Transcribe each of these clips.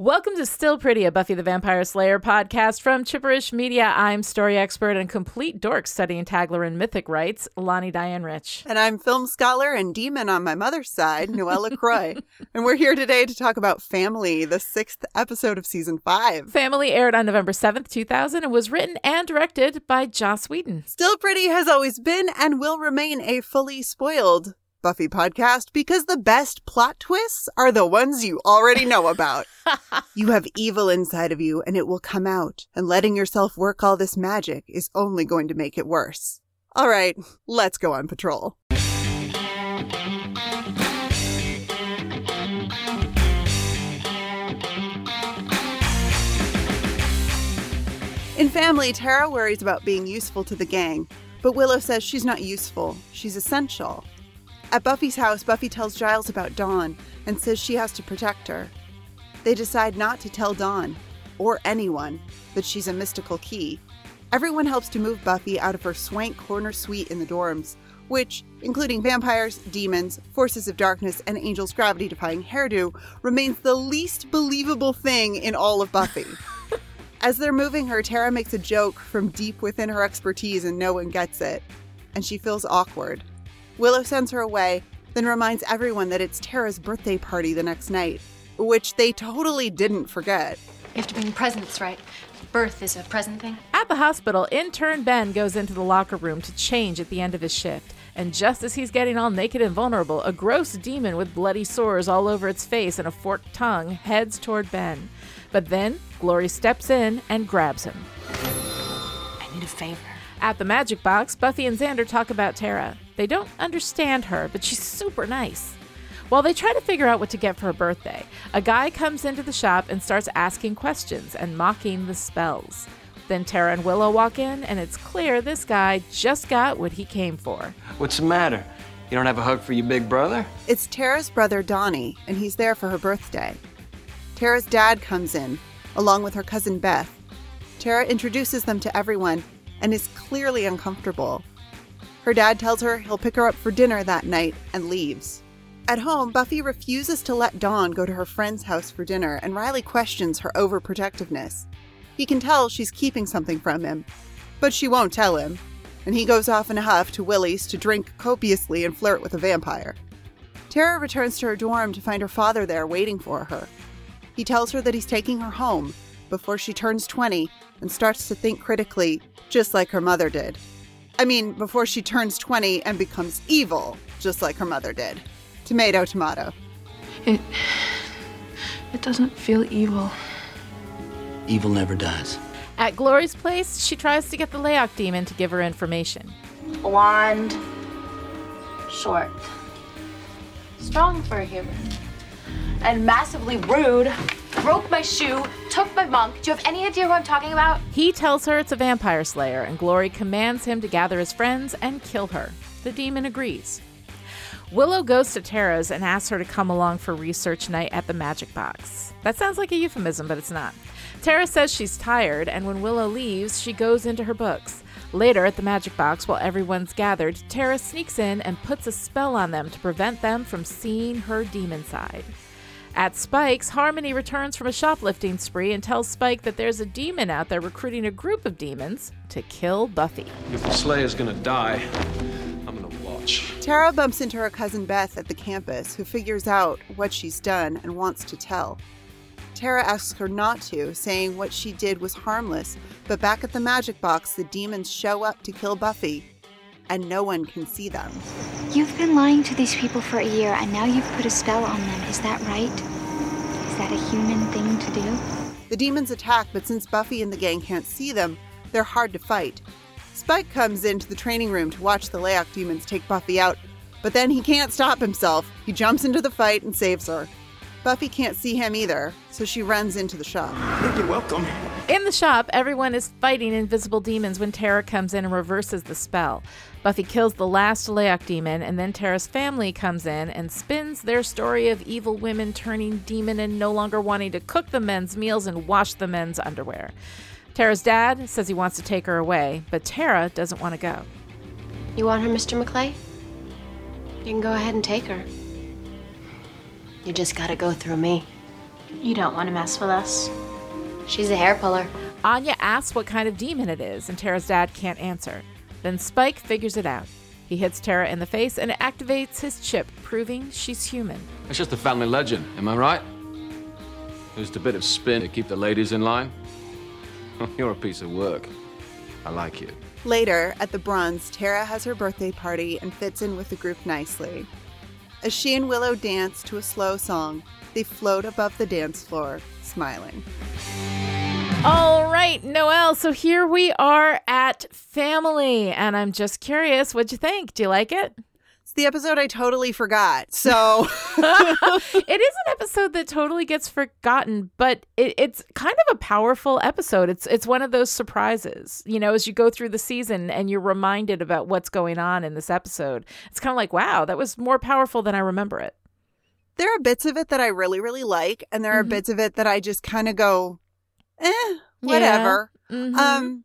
Welcome to Still Pretty, a Buffy the Vampire Slayer podcast from Chipperish Media. I'm story expert and complete dork studying Tagler mythic rites, Lani Diane Rich. And I'm film scholar and demon on my mother's side, Noelle LaCroix. and we're here today to talk about Family, the sixth episode of season five. Family aired on November 7th, 2000, and was written and directed by Joss Whedon. Still Pretty has always been and will remain a fully spoiled Buffy podcast because the best plot twists are the ones you already know about. you have evil inside of you and it will come out, and letting yourself work all this magic is only going to make it worse. All right, let's go on patrol. In Family, Tara worries about being useful to the gang, but Willow says she's not useful, she's essential. At Buffy's house, Buffy tells Giles about Dawn and says she has to protect her. They decide not to tell Dawn, or anyone, that she's a mystical key. Everyone helps to move Buffy out of her swank corner suite in the dorms, which, including vampires, demons, forces of darkness, and Angel's gravity defying hairdo, remains the least believable thing in all of Buffy. As they're moving her, Tara makes a joke from deep within her expertise and no one gets it. And she feels awkward. Willow sends her away, then reminds everyone that it's Tara's birthday party the next night, which they totally didn't forget. You have to bring presents, right? Birth is a present thing. At the hospital, intern Ben goes into the locker room to change at the end of his shift. And just as he's getting all naked and vulnerable, a gross demon with bloody sores all over its face and a forked tongue heads toward Ben. But then Glory steps in and grabs him. I need a favor. At the magic box, Buffy and Xander talk about Tara. They don't understand her, but she's super nice. While they try to figure out what to get for her birthday, a guy comes into the shop and starts asking questions and mocking the spells. Then Tara and Willow walk in, and it's clear this guy just got what he came for. What's the matter? You don't have a hug for your big brother? It's Tara's brother Donnie, and he's there for her birthday. Tara's dad comes in, along with her cousin Beth. Tara introduces them to everyone and is clearly uncomfortable. Her dad tells her he'll pick her up for dinner that night and leaves. At home, Buffy refuses to let Dawn go to her friend's house for dinner, and Riley questions her overprotectiveness. He can tell she's keeping something from him, but she won't tell him, and he goes off in a huff to Willie's to drink copiously and flirt with a vampire. Tara returns to her dorm to find her father there waiting for her. He tells her that he's taking her home before she turns 20 and starts to think critically, just like her mother did. I mean, before she turns 20 and becomes evil, just like her mother did. Tomato, tomato. It. It doesn't feel evil. Evil never does. At Glory's place, she tries to get the Lei-Ach demon to give her information. Blonde, short, strong for a human, and massively rude. Broke my shoe, took my monk. Do you have any idea who I'm talking about? He tells her it's a vampire slayer, and Glory commands him to gather his friends and kill her. The demon agrees. Willow goes to Tara's and asks her to come along for research night at the Magic Box. That sounds like a euphemism, but it's not. Tara says she's tired, and when Willow leaves, she goes into her books. Later, at the Magic Box, while everyone's gathered, Tara sneaks in and puts a spell on them to prevent them from seeing her demon side. At Spike's, Harmony returns from a shoplifting spree and tells Spike that there's a demon out there recruiting a group of demons to kill Buffy. If the is gonna die, I'm gonna watch. Tara bumps into her cousin Beth at the campus, who figures out what she's done and wants to tell. Tara asks her not to, saying what she did was harmless, but back at the magic box, the demons show up to kill Buffy, and no one can see them. You've been lying to these people for a year, and now you've put a spell on them. Is that right? Is that a human thing to do? The demons attack, but since Buffy and the gang can't see them, they're hard to fight. Spike comes into the training room to watch the Lei-Ach demons take Buffy out, but then he can't stop himself. He jumps into the fight and saves her. Buffy can't see him either, so she runs into the shop. You're welcome. In the shop, everyone is fighting invisible demons when Tara comes in and reverses the spell. Buffy kills the last Lei-Ach demon, and then Tara's family comes in and spins their story of evil women turning demon and no longer wanting to cook the men's meals and wash the men's underwear. Tara's dad says he wants to take her away, but Tara doesn't want to go. You want her, Mr. Maclay? You can go ahead and take her. You just gotta go through me. You don't want to mess with us. She's a hair puller. Anya asks what kind of demon it is, and Tara's dad can't answer. Then Spike figures it out. He hits Tara in the face and activates his chip, proving she's human. It's just a family legend, am I right? Just a bit of spin to keep the ladies in line. You're a piece of work. I like you. Later, at the Bronze, Tara has her birthday party and fits in with the group nicely. As she and Willow dance to a slow song, they float above the dance floor, smiling. All right, Noelle. So here we are at Family, and I'm just curious, what'd you think? Do you like it? It's the episode I totally forgot. So it is an episode that totally gets forgotten, but it, it's kind of a powerful episode. It's it's one of those surprises, you know, as you go through the season and you're reminded about what's going on in this episode. It's kind of like, wow, that was more powerful than I remember it. there are bits of it that I really, really like, and there are Mhm. bits of it that I just kind of go, eh, whatever. Mhm. Um,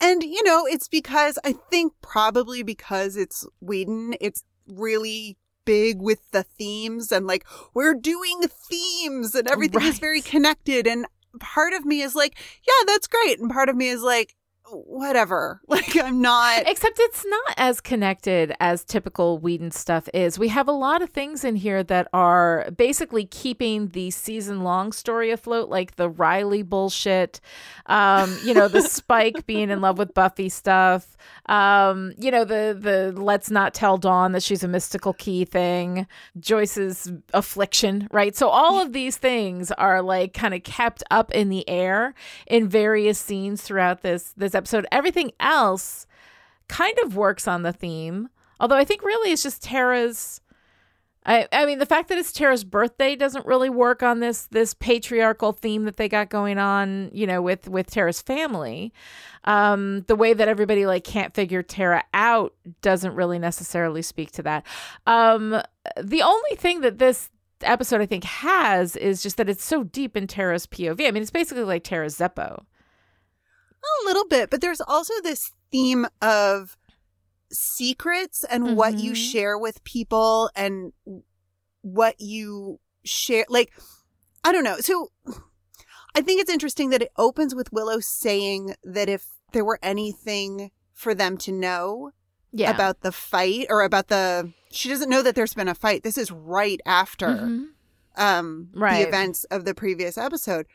and you know, it's because I think probably because it's Whedon, it's really big with the themes and like we're doing themes and everything is very connected. And part of me is like, yeah, that's great, and part of me is like, whatever. Like I'm not. Except it's not as connected as typical Whedon stuff is. We have a lot of things in here that are basically keeping the season long story afloat, like the Riley bullshit, um, you know, the Spike being in love with Buffy stuff, um, you know, the the let's not tell Dawn that she's a mystical key thing, Joyce's affliction, right? So all of these things are like kind of kept up in the air in various scenes throughout this this episode. Everything else kind of works on the theme, although I think really it's just Tara's. I, I mean the fact that it's Tara's birthday doesn't really work on this this patriarchal theme that they got going on, you know, with with Tara's family. Um, the way that everybody like can't figure Tara out doesn't really necessarily speak to that. Um, the only thing that this episode I think has is just that it's so deep in Tara's POV. I mean, it's basically like Tara's Zeppo. A little bit, but there's also this theme of secrets and what you Mhm. share with people and what you share. Like, I don't know. So I think it's interesting that it opens with Willow saying that if there were anything for them to know Yeah. about the fight or about the, she doesn't know that there's been a fight. This is right after Mhm. um Right. the events of the previous episode.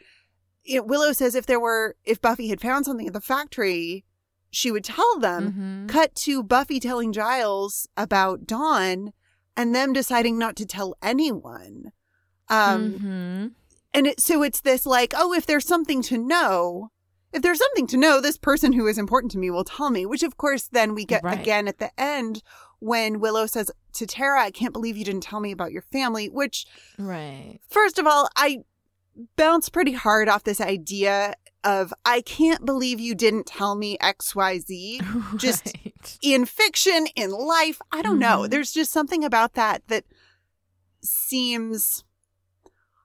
You know, Willow says if there were if Buffy had found something at the factory, she would tell them. Mhm. Cut to Buffy telling Giles about Dawn and them deciding not to tell anyone. Um Mhm. and it, so it's this like, oh, if there's something to know, if there's something to know, this person who is important to me will tell me, which of course then we get Right. again at the end when Willow says to Tara, I can't believe you didn't tell me about your family, which Right. First of all, I bounce pretty hard off this idea of I can't believe you didn't tell me XYZ. Just in fiction, in life, I don't know. Mhm. There's just something about that that seems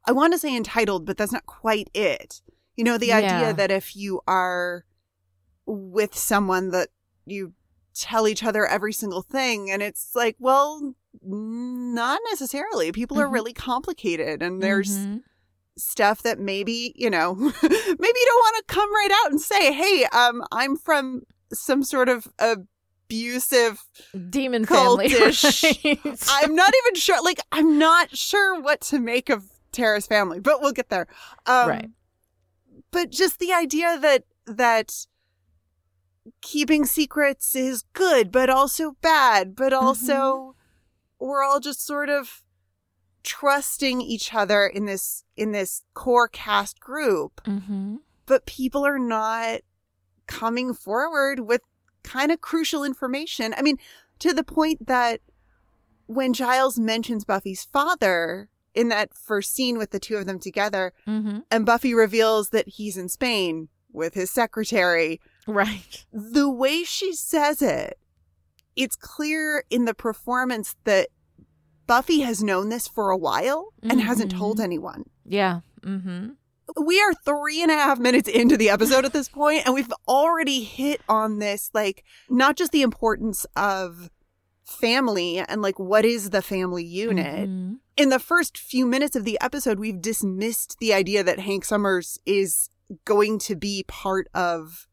I want to say entitled, but that's not quite it. You know, the Yeah. idea that if you are with someone that you tell each other every single thing and it's like, well, not necessarily. People are Mhm. really complicated and there's Mhm. Stuff that maybe, you know, maybe you don't want to come right out and say, "Hey, um I'm from some sort of abusive demon family. right? I'm not even sure like I'm not sure what to make of Tara's family, but we'll get there. Um Right. But just the idea that that keeping secrets is good but also bad, but also we're all just sort of trusting each other in this in this core cast group Mm-hmm. but people are not coming forward with kind of crucial information. I mean, to the point that when Giles mentions Buffy's father in that first scene with the two of them together, Mm-hmm. and Buffy reveals that he's in Spain with his secretary, Right. the way she says it, it's clear in the performance that Buffy has known this for a while and hasn't Mhm. told anyone. Yeah. Mm-hmm. we are three and a half minutes into the episode at this point, and we've already hit on this like not just the importance of family and like what is the family unit. Mhm. In the first few minutes of the episode, we've dismissed the idea that Hank Summers is going to be part of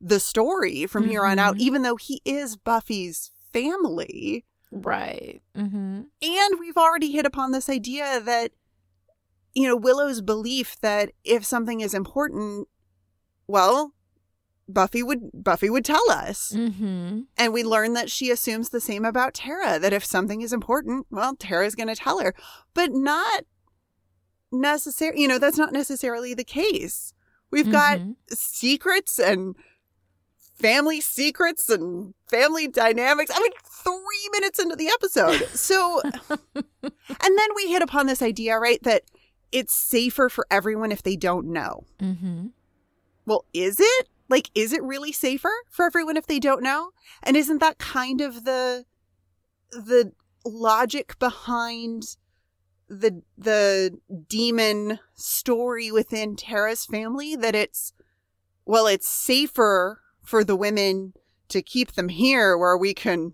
the story from here on out, Mhm. even though he is Buffy's family. Right. Mm-hmm. And we've already hit upon this idea that, you know, Willow's belief that if something is important, well, Buffy would Buffy would tell us. Mm-hmm. And we learn that she assumes the same about Tara, that if something is important, well, Tara's going to tell her. But not necessarily, you know, that's not necessarily the case. We've got Mhm. secrets and family secrets and family dynamics. I mean, three minutes into the episode. So, and then we hit upon this idea, right, that it's safer for everyone if they don't know. Mm-hmm. Well, is it? Like, is it really safer for everyone if they don't know? And isn't that kind of the the logic behind the the demon story within Tara's family that it's well, it's safer for the women to keep them here where we can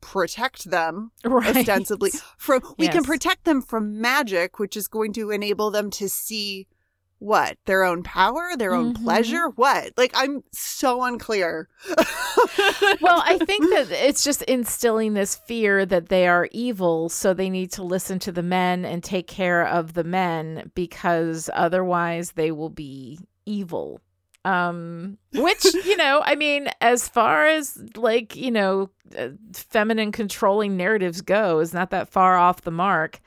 protect them Right. ostensibly from we can protect them from magic which is going to enable them to see what their own power their own Mhm. pleasure what like i'm so unclear well, I think that it's just instilling this fear that they are evil, so they need to listen to the men and take care of the men because otherwise they will be evil. Um, which, you know, I mean, as far as like, you know, uh, feminine controlling narratives go, is not that far off the mark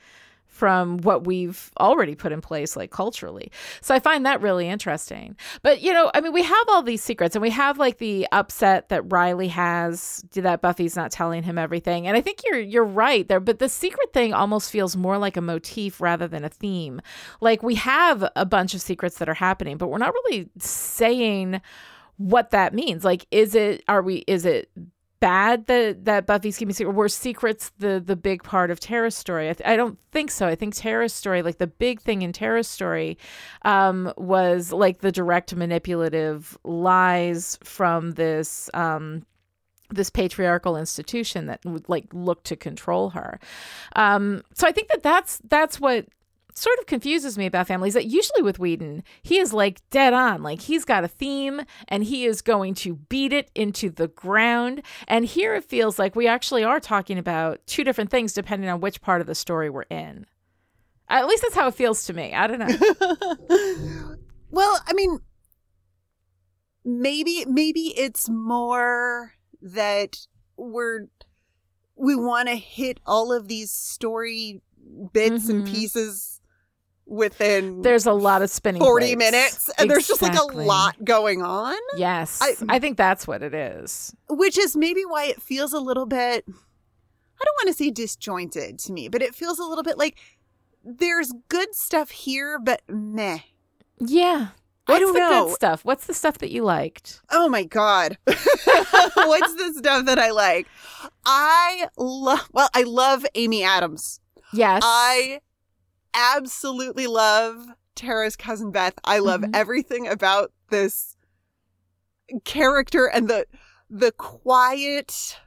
from what we've already put in place like culturally. So I find that really interesting. But you know, I mean we have all these secrets and we have like the upset that Riley has that Buffy's not telling him everything. And I think you're you're right there, but the secret thing almost feels more like a motif rather than a theme. Like we have a bunch of secrets that are happening, but we're not really saying what that means. Like is it are we is it bad that that Buffy's keeping secret? Were secrets the the big part of Tara's story? I, th- I don't think so. I think Tara's story, like the big thing in Tara's story, um, was like the direct manipulative lies from this. Um, this patriarchal institution that would like look to control her um so i think that that's that's what sort of confuses me about families that usually with Whedon, he is like dead on. Like he's got a theme and he is going to beat it into the ground. And here it feels like we actually are talking about two different things depending on which part of the story we're in. At least that's how it feels to me. I don't know. well i mean maybe maybe it's more that we're we want to hit all of these story bits and Mhm. pieces within There's a lot of spinning 40 plates. minutes and there's just like a lot going on Yes. I- I think that's what it is. which is maybe why it feels a little bit I don't want to say disjointed to me, but it feels a little bit like there's good stuff here, but meh. Yeah. I What's don't the know. good stuff? What's the stuff that you liked? Oh my god. What's the stuff that I like? I love well, I love Amy Adams. Yes. I absolutely love Tara's cousin Beth. I love Mhm. everything about this character and the the quiet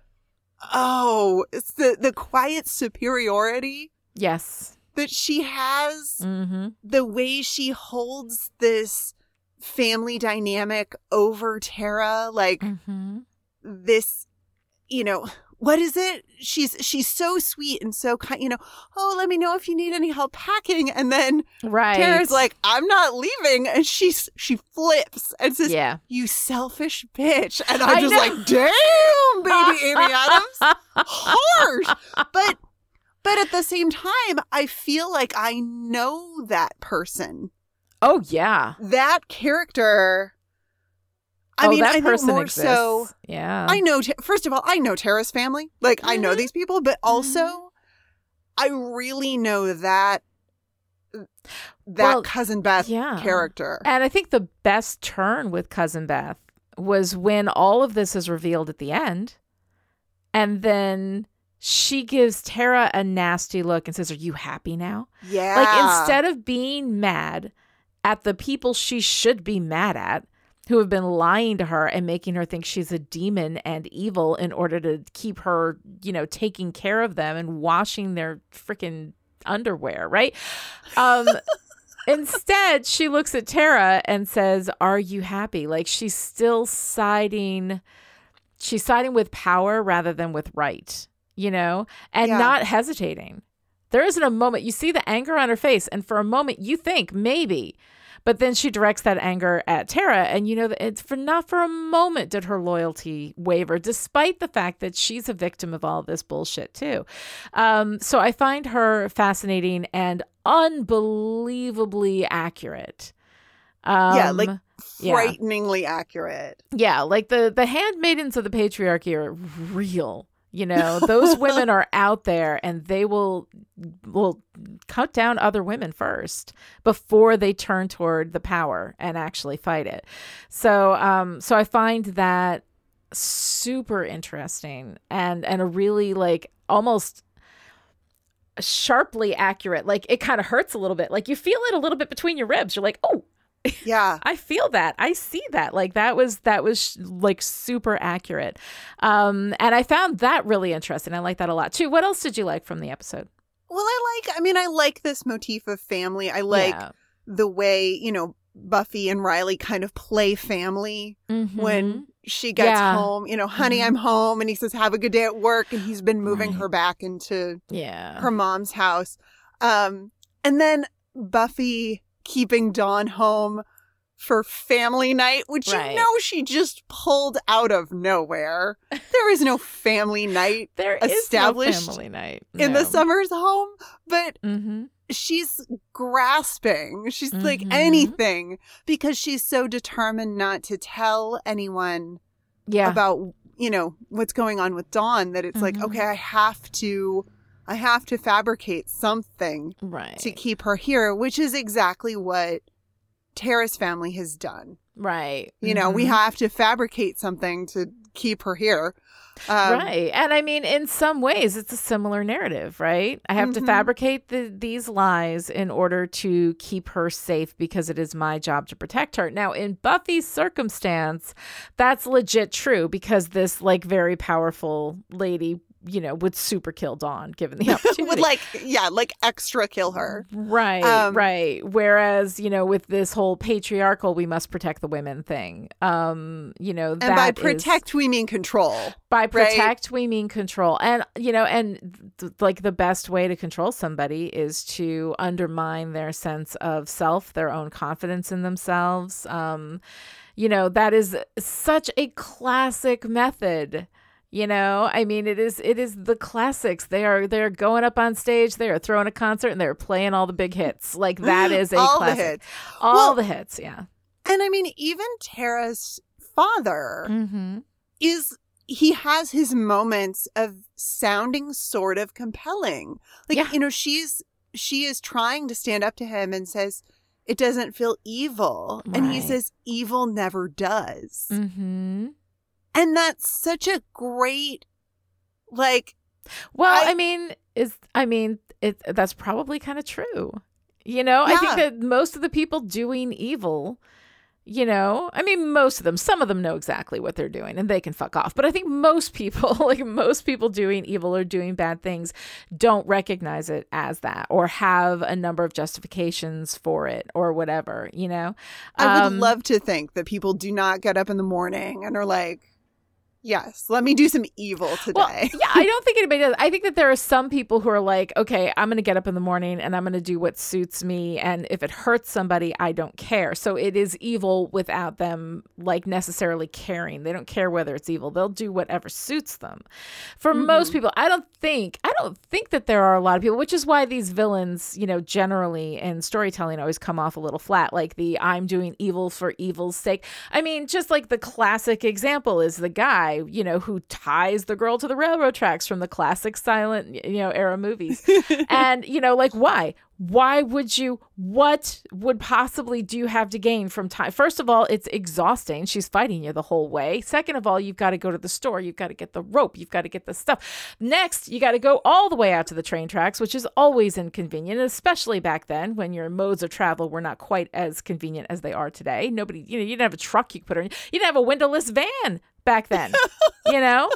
oh, it's the the quiet superiority Yes. that she has Mm-hmm. the way she holds this family dynamic over Tara, like Mm-hmm. this, you know, what is it? She's she's so sweet and so kind, you know, oh, let me know if you need any help packing. And then Right. Tara's like, I'm not leaving. And she's she flips and says, yeah. You selfish bitch. And I'm I just know. like, damn, baby Amy Adams. Harsh. But but at the same time, I feel like I know that person. Oh yeah. that character i oh, mean that i think person more exists. so Yeah. i know first of all i know tara's family like i know Mhm. these people but also i really know that that Well, cousin beth yeah. character And I think the best turn with cousin Beth was when all of this is revealed at the end, and then she gives Tara a nasty look and says, "Are you happy now?" yeah Like instead of being mad at the people she should be mad at, who have been lying to her and making her think she's a demon and evil in order to keep her, you know, taking care of them and washing their freaking underwear, right? Um instead, she looks at Tara and says, "Are you happy?" Like she's still siding she's siding with power rather than with right, you know, and Yeah. not hesitating. There isn't a moment you see the anger on her face, and for a moment you think maybe, but then she directs that anger at Tara, and you know it's for not for a moment did her loyalty waver, despite the fact that she's a victim of all this bullshit too. Um, so I find her fascinating and unbelievably accurate. Um, yeah, like yeah. frighteningly accurate. yeah, like the the handmaidens of the patriarchy are real. You know, those women are out there and they will will cut down other women first before they turn toward the power and actually fight it. So um so I find that super interesting and and a really like almost sharply accurate. Like it kind of hurts a little bit. Like you feel it a little bit between your ribs. You're like, "Oh, Yeah. I feel that. I see that. Like that was that was like super accurate. Um and I found that really interesting. I like that a lot too. What else did you like from the episode? Well, I like, I mean, I like this motif of family. I like Yeah. the way, you know, Buffy and Riley kind of play family when she gets Yeah. home. You know, honey, Mhm. I'm home. And he says, have a good day at work. And he's been moving Right. her back into yeah. her mom's house. Um, and then Buffy keeping Dawn home for family night, which Right. you know she just pulled out of nowhere. There is no family night there is established no family night in the Summers' home, but Mhm. she's grasping. She's like Mhm. anything because she's so determined not to tell anyone Yeah. about, you know, what's going on with Dawn that it's like, Mhm. okay, I have to I have to fabricate something right. to keep her here, which is exactly what Tara's family has done. right. You know, we Mhm. have to fabricate something to keep her here. Um, right. And I mean, in some ways, it's a similar narrative, right? I have to Mhm. fabricate the, these lies in order to keep her safe because it is my job to protect her. Now, in Buffy's circumstance, that's legit true because this, like, very powerful lady, you know, would super kill Dawn given the opportunity. Would like, yeah, like extra kill her. Right, Um, right. Whereas, you know, with this whole patriarchal, we must protect the women thing. Um, you know, And by that is- protect, we mean control. by right? protect we mean control and you know and th- like the best way to control somebody is to undermine their sense of self their own confidence in themselves um you know that is such a classic method you know i mean it is it is the classics they are they're going up on stage they are throwing a concert and they're playing all the big hits like that is a All the hits. all Well- the hits yeah And I mean, even Tara's father mm-hmm. is he has his moments of sounding sort of compelling. Like, Yeah. you know, she's she is trying to stand up to him and says, It doesn't feel evil. And he says, Evil never does. mm-hmm And that's such a great like Well, I, I- mean, is I mean, it that's probably kind of true. You know, I think that most of the people doing evil, you know, I mean, most of them, some of them know exactly what they're doing and they can fuck off. But I think most people, like most people doing evil or doing bad things, don't recognize it as that or have a number of justifications for it or whatever, you know? I would Um, love to think that people do not get up in the morning and are like, Yes, let me do some evil today. Well, yeah, I don't think anybody does. I think that there are some people who are like, okay, I'm going to get up in the morning and I'm going to do what suits me. And if it hurts somebody, I don't care. So it is evil without them like necessarily caring. They don't care whether it's evil. They'll do whatever suits them. For most mm-hmm. people, I don't think, I don't think that there are a lot of people, which is why these villains, you know, generally in storytelling always come off a little flat, like the I'm doing evil for evil's sake. I mean, just like the classic example is the guy, you know, who ties the girl to the railroad tracks from the classic silent, you know, era movies. and, you know, like why? why would you what would possibly do you have to gain from time first of all it's exhausting. She's fighting you the whole way. Second of all you've got to go to the store. You've got to get the rope. You've got to get the stuff. Next you got to go all the way out to the train tracks which is always inconvenient especially back then when your modes of travel were not quite as convenient as they are today. Nobody you know you didn't have a truck you could put her in you didn't have a windowless van back then you know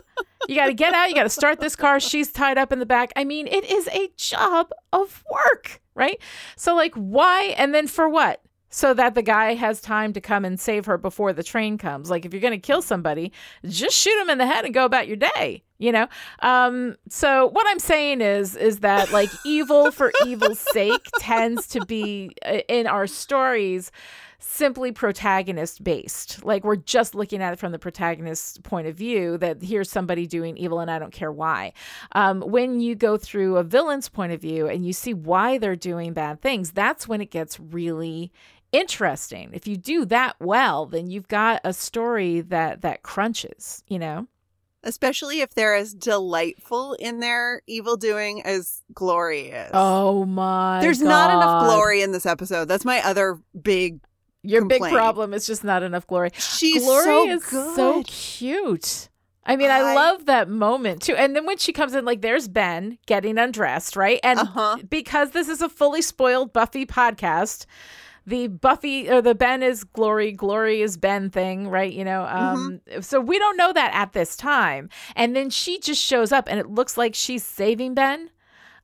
you got to get out you got to start this car she's tied up in the back i mean it is a job of work right? So, like, why? And then for what? So that the guy has time to come and save her before the train comes. Like, if you're going to kill somebody, just shoot him in the head and go about your day, you know? Um, so, what I'm saying is, is that like evil for evil's sake tends to be uh, in our stories simply protagonist based. Like we're just looking at it from the protagonist's point of view that here's somebody doing evil and I don't care why. Um, when you go through a villain's point of view and you see why they're doing bad things, that's when it gets really interesting. If you do that well, then you've got a story that that crunches, you know? Especially if they're as delightful in their evil doing as Glory is. Oh my There's God. not enough glory in this episode. That's my other big Your complaint. big problem is just not enough glory. She's glory so is good. so cute. I mean, I, I- love that moment too. And then when she comes in, like, there's Ben getting undressed, right? And Uh-huh. because this is a fully spoiled Buffy podcast, the Buffy or the Ben is Glory, Glory is Ben thing, right? You know, um, so we don't know that at this time. And then she just shows up, and it looks like she's saving Ben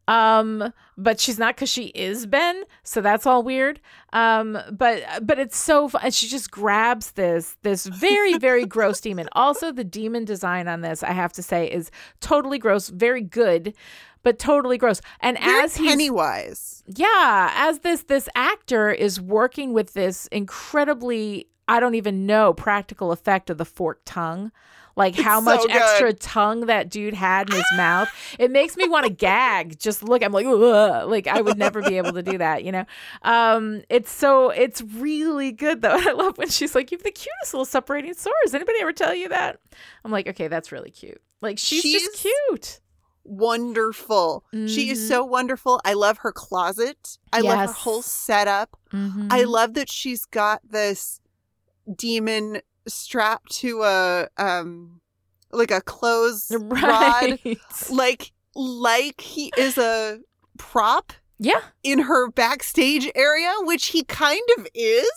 um but she's not because she is ben so that's all weird. Um but but it's so fun and she just grabs this this very very gross demon. Also the demon design on this i have to say is totally gross very good but totally gross. And as Pennywise. yeah as this this actor is working with this incredibly i don't even know practical effect of the forked tongue like how It's much so extra tongue that dude had in his mouth it makes me want to gag just look i'm like Ugh. like i would never be able to do that you know um it's so it's really good though i love when she's like you have the cutest little separating sores anybody ever tell you that i'm like okay that's really cute like she's, just She's- cute Wonderful. She is Mhm. so wonderful. I love her closet. I love her whole setup. Mhm. I love that she's got this demon strapped to a um like a clothes rod. Like like he is a prop yeah in her backstage area, which he kind of is.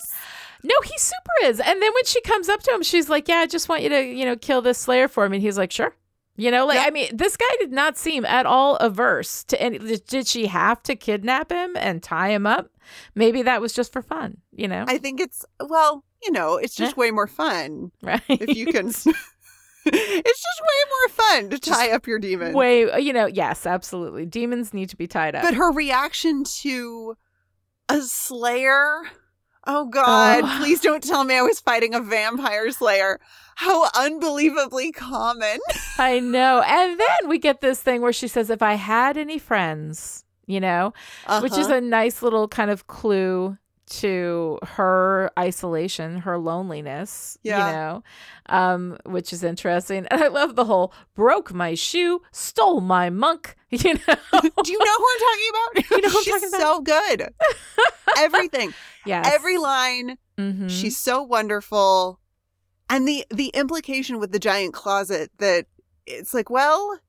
No, he super is. And then when she comes up to him, she's like, "Yeah, I just want you to, you know, kill this Slayer for me." And he's like, "Sure." You know, like Yeah. I mean, this guy did not seem at all averse to any. Did she have to kidnap him and tie him up? Maybe that was just for fun. You know, I think it's well, you know, it's just way more fun right? if you can. it's just way more fun to tie up your demon. way, you know, yes, absolutely. Demons need to be tied up. But her reaction to a slayer. Oh God! Ugh. Please don't tell me I was fighting a vampire slayer. How unbelievably common. I know. And then we get this thing where she says, "If I had any friends," you know, which is Uh-huh. a nice little kind of clue to her isolation, her loneliness, Yeah. you know, um, which is interesting. And I love the whole broke my shoe, stole my monk, you know. Do you know who I'm talking about? You know who I'm She's talking about? so good. Everything, yes. every line. Mhm. She's so wonderful, and the the implication with the giant closet that it's like, well,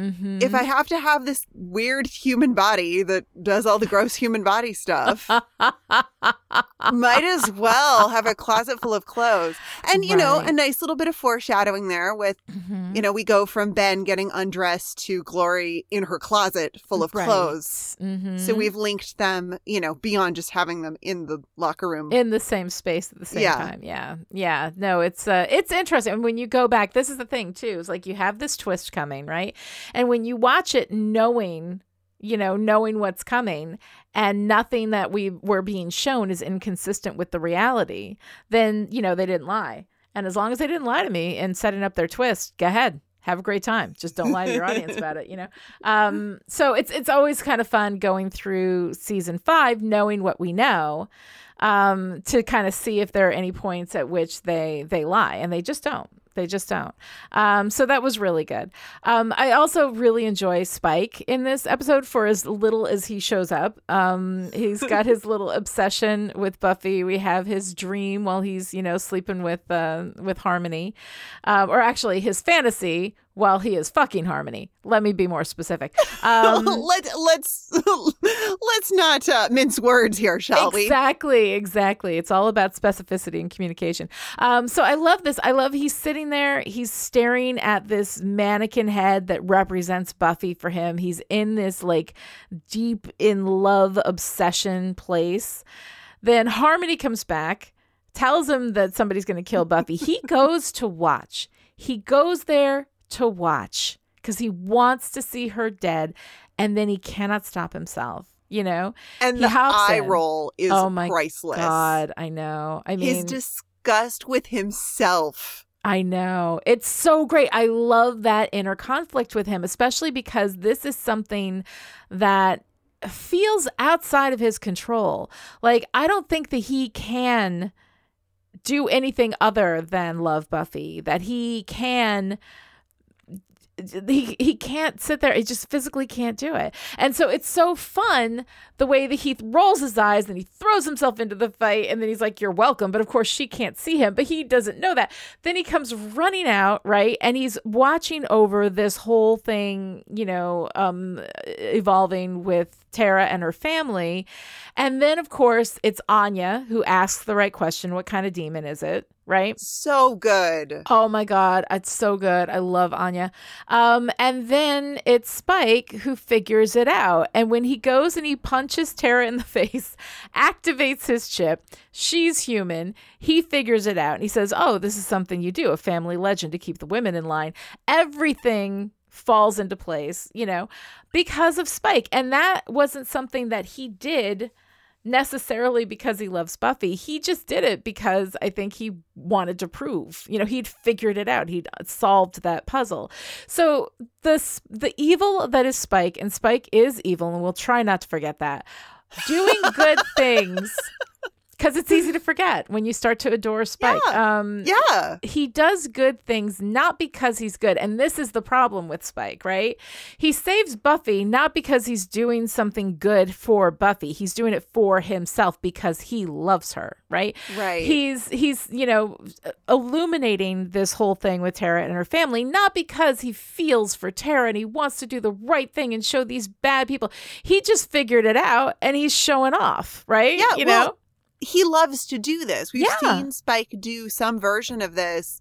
Mhm. if I have to have this weird human body that does all the gross human body stuff, might as well have a closet full of clothes. And, you know, a nice little bit of foreshadowing there with, Mhm. you know, we go from Ben getting undressed to Glory in her closet full of Right. clothes. Mhm. So we've linked them, you know, beyond just having them in the locker room. in the same space at the same Yeah. time. Yeah. Yeah. No, it's uh it's interesting. And when you go back, this is the thing too. It's like you have this twist coming, right? And when you watch it knowing, you know, knowing what's coming and nothing that we were being shown is inconsistent with the reality, then, you know, they didn't lie. And as long as they didn't lie to me in setting up their twist, go ahead. Have a great time. Just don't lie to your audience about it, you know. Um, so it's it's always kind of fun going through season five, knowing what we know, um, to kind of see if there are any points at which they they lie, and they just don't. They just don't. Um, so that was really good. Um, I also really enjoy Spike in this episode for as little as he shows up. Um, he's got his little obsession with Buffy. We have his dream while he's you know sleeping with uh, with Harmony, um, or actually his fantasy while he is fucking Harmony. Let me be more specific. Um, Let let's let's not uh, mince words here, shall we? Exactly, exactly. It's all about specificity and communication. Um, so I love this. I love he's sitting there, he's staring at this mannequin head that represents Buffy for him. He's in this like deep in love obsession place. Then Harmony comes back, tells him that somebody's going to kill Buffy. He goes to watch. He goes there to watch because he wants to see her dead and then he cannot stop himself you know And He the eye in. roll is oh my priceless. god i know i mean His disgust with himself. i know it's so great i love that inner conflict with him especially because this is something that feels outside of his control like i don't think that he can do anything other than love buffy that he can he he can't sit there. He just physically can't do it. And so it's so fun the way that he rolls his eyes and he throws himself into the fight and then he's like, You're welcome. But of course she can't see him, but he doesn't know that. Then he comes running out, right? And he's watching over this whole thing, you know, um evolving with Tara and her family. And then of course it's Anya who asks the right question, what kind of demon is it? Right? So good. Oh my god, it's so good. I love Anya. Um, and then it's Spike who figures it out. And when he goes and he punches Tara in the face, activates his chip, she's human. He figures it out and he says, "Oh, this is something you do, a family legend to keep the women in line." Everything falls into place, you know, because of Spike. And that wasn't something that he did necessarily because he loves Buffy. He just did it because I think he wanted to prove. You know, he'd figured it out. He'd solved that puzzle. So this the evil that is Spike, and Spike is evil, and we'll try not to forget that. Doing good things. Because it's easy to forget when you start to adore Spike. Um, Yeah. he does good things not because he's good. And this is the problem with Spike, right? He saves Buffy not because he's doing something good for Buffy. He's doing it for himself because he loves her, right? Right. He's he's, you know, illuminating this whole thing with Tara and her family not because he feels for Tara and he wants to do the right thing and show these bad people. He just figured it out and he's showing off, right? Yeah, you well, know? He loves to do this. We've Yeah. seen Spike do some version of this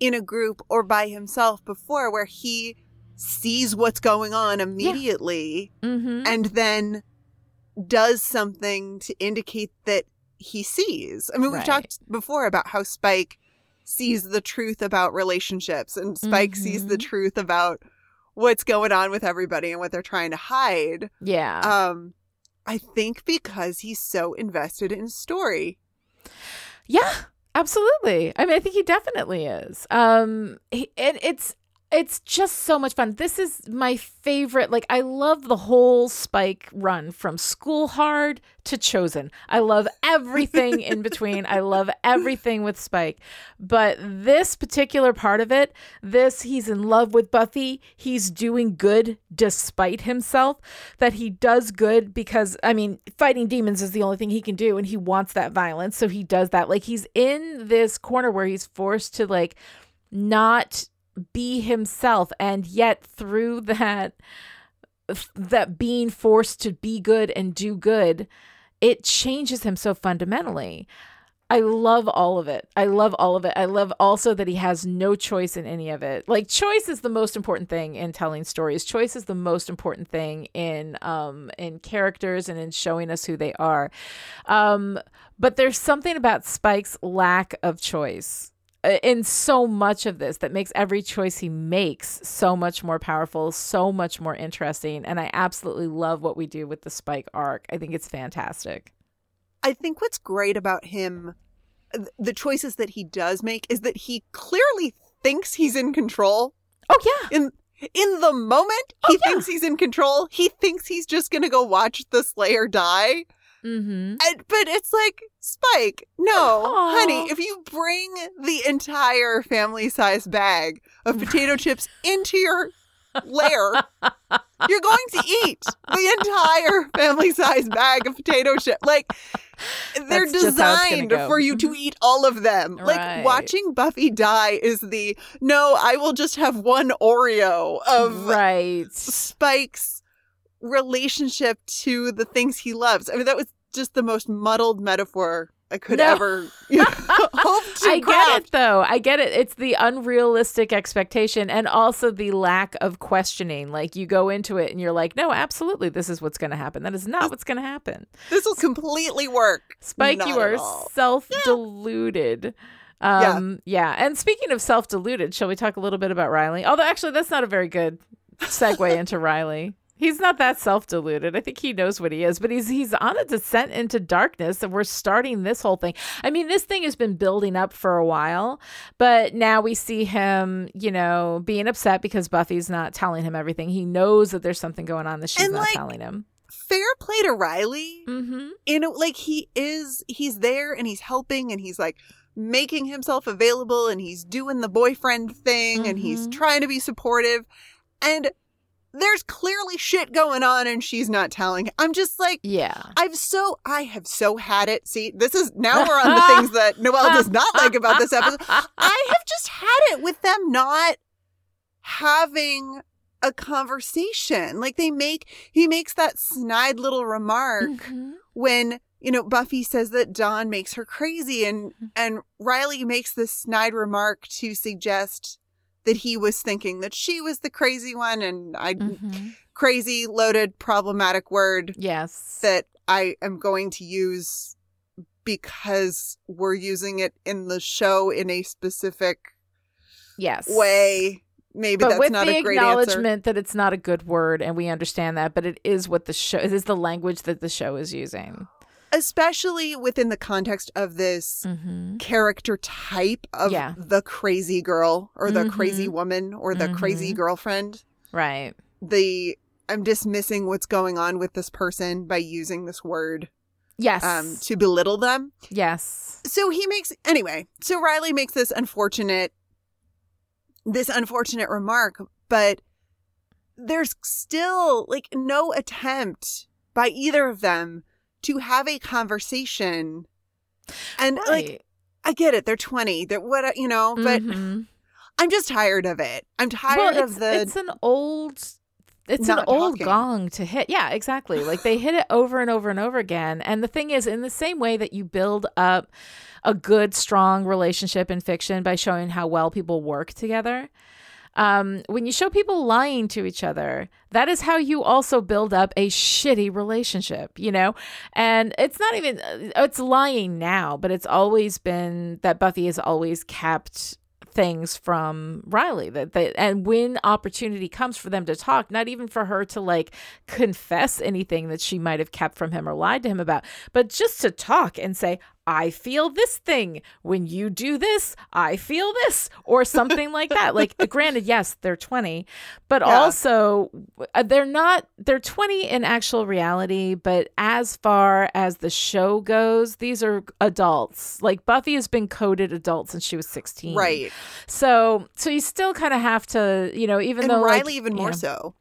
in a group or by himself before where he sees what's going on immediately Mhm. and then does something to indicate that he sees. I mean, we've talked before about how Spike sees the truth about relationships and Spike sees the Mhm. truth about what's going on with everybody and what they're trying to hide. Yeah. Um I think because he's so invested in story. Yeah, absolutely. I mean, I think he definitely is. Um, he, and it's it's just so much fun. This is my favorite. Like, I love the whole Spike run from School Hard to Chosen. I love everything in between. I love everything with Spike, but this particular part of it, this he's in love with Buffy. He's doing good despite himself. That he does good because I mean, fighting demons is the only thing he can do, and he wants that violence, so he does that. Like he's in this corner where he's forced to like not be himself and yet through that that being forced to be good and do good it changes him so fundamentally I love all of it. I love all of it. I love also that he has no choice in any of it. Like choice is the most important thing in telling stories. Choice is the most important thing in um in characters and in showing us who they are. Um but there's something about Spike's lack of choice in so much of this that makes every choice he makes so much more powerful, so much more interesting, and I absolutely love what we do with the Spike arc. I think it's fantastic. I think what's great about him, the choices that he does make, is that he clearly thinks he's in control. Oh yeah. In in the moment, Oh, he yeah. thinks he's in control. He thinks he's just gonna go watch the Slayer die, Mm-hmm. And, but it's like, Spike, no, Aww. honey, if you bring the entire family size bag of potato chips into your lair, you're going to eat the entire family size bag of potato chips. Like, they're That's designed for you to mm-hmm. eat all of them. Right. Like, watching Buffy die is the no, I will just have one Oreo of right. Spike's relationship to the things he loves. I mean, that was just the most muddled metaphor I could no. ever you know, hope to I craft. get it though. I get it. It's the unrealistic expectation and also the lack of questioning. Like you go into it and you're like, no, absolutely, this is what's going to happen. That is not what's going to happen. This will completely work. Spike, not you are self deluded. Yeah. Um, yeah. yeah. And speaking of self deluded, shall we talk a little bit about Riley? Although, actually, that's not a very good segue into Riley. He's not that self-deluded. I think he knows what he is, but he's he's on a descent into darkness and we're starting this whole thing. I mean, this thing has been building up for a while, but now we see him, you know, being upset because Buffy's not telling him everything. He knows that there's something going on that she's and not like, telling him. Fair play to Riley. Mm-hmm. You know, like he is he's there and he's helping and he's like making himself available and he's doing the boyfriend thing mm-hmm. and he's mm-hmm. trying to be supportive. And there's clearly shit going on and she's not telling. I'm just like, yeah. I've so, I have so had it. See, this is, now we're on the things that Noelle does not like about this episode. I have just had it with them not having a conversation. Like they make, he makes that snide little remark mm-hmm. when, you know, Buffy says that Dawn makes her crazy and, mm-hmm. and Riley makes this snide remark to suggest that he was thinking that she was the crazy one and I mm-hmm. crazy loaded problematic word. Yes. That I am going to use because we're using it in the show in a specific yes way. Maybe but that's with not the a great acknowledgement answer. that it's not a good word, and we understand that, but it is what the show it is the language that the show is using especially within the context of this mm-hmm. character type of yeah. the crazy girl or the mm-hmm. crazy woman or the mm-hmm. crazy girlfriend. Right. The I'm dismissing what's going on with this person by using this word. Yes. Um, to belittle them. Yes. So he makes anyway. So Riley makes this unfortunate, this unfortunate remark, but there's still like no attempt by either of them to have a conversation. And right. like, I get it. They're 20. They're what, you know, but mm-hmm. I'm just tired of it. I'm tired well, of the. It's an old. It's an old talking. gong to hit. Yeah, exactly. Like they hit it over and over and over again. And the thing is, in the same way that you build up a good, strong relationship in fiction by showing how well people work together, um, when you show people lying to each other, that is how you also build up a shitty relationship, you know? And it's not even, uh, it's lying now, but it's always been that Buffy has always kept things from Riley that they and when opportunity comes for them to talk, not even for her to like confess anything that she might have kept from him or lied to him about, but just to talk and say, I feel this thing. When you do this, I feel this, or something like that. Like, granted, yes, they're 20, but yeah. also uh, they're not, they're 20 in actual reality. But as far as the show goes, these are adults. Like, Buffy has been coded adult since she was 16. Right. So, so you still kind of have to, you know, even and though. Riley, like, even more know, so.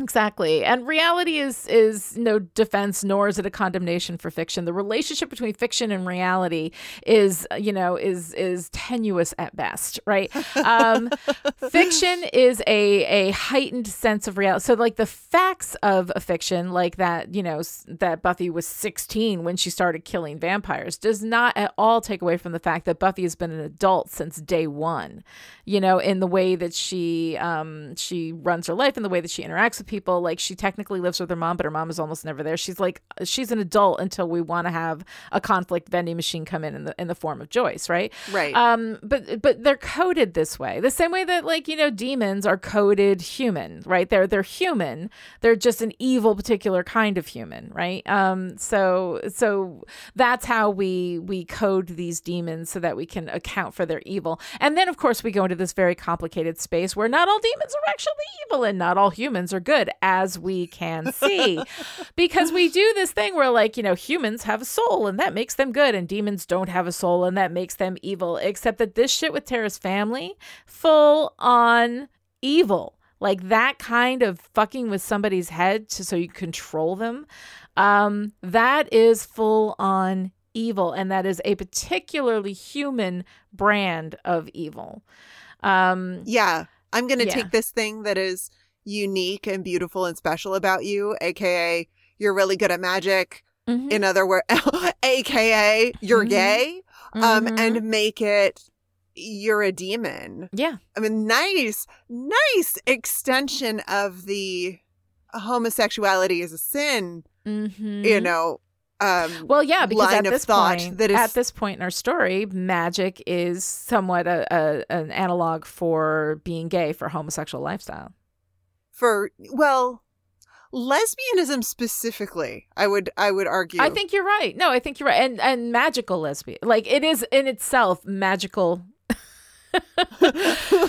Exactly. And reality is is no defense nor is it a condemnation for fiction. The relationship between fiction and reality is, you know, is is tenuous at best, right? Um, fiction is a a heightened sense of reality. So like the facts of a fiction like that, you know, that Buffy was 16 when she started killing vampires does not at all take away from the fact that Buffy has been an adult since day 1. You know, in the way that she um she runs her life in the way that she interacts with people like she technically lives with her mom but her mom is almost never there. She's like she's an adult until we want to have a conflict vending machine come in in the in the form of joyce right? Right. Um but but they're coded this way. The same way that like you know demons are coded human right? They're they're human. They're just an evil particular kind of human right? Um so so that's how we we code these demons so that we can account for their evil. And then of course we go into this very complicated space where not all demons are actually evil and not all humans are good good, as we can see. because we do this thing where, like, you know, humans have a soul and that makes them good, and demons don't have a soul and that makes them evil. Except that this shit with Tara's family, full on evil. Like that kind of fucking with somebody's head to, so you control them. Um, that is full on evil, and that is a particularly human brand of evil. Um, Yeah. I'm going to Yeah. take this thing that is unique and beautiful and special about you, aka you're really good at magic. mhm, In other words, aka you're Mhm. gay, um, mhm. and make it you're a demon. yeah, I mean, nice, nice extension of the homosexuality is a sin, mhm. you know. Um, Well, yeah, because line at of this thought point, that is- at this point in our story, magic is somewhat a, a an analog for being gay for homosexual lifestyle. For well, lesbianism specifically, I would I would argue. I think you're right. No, I think you're right. And and magical lesbian, like it is in itself magical.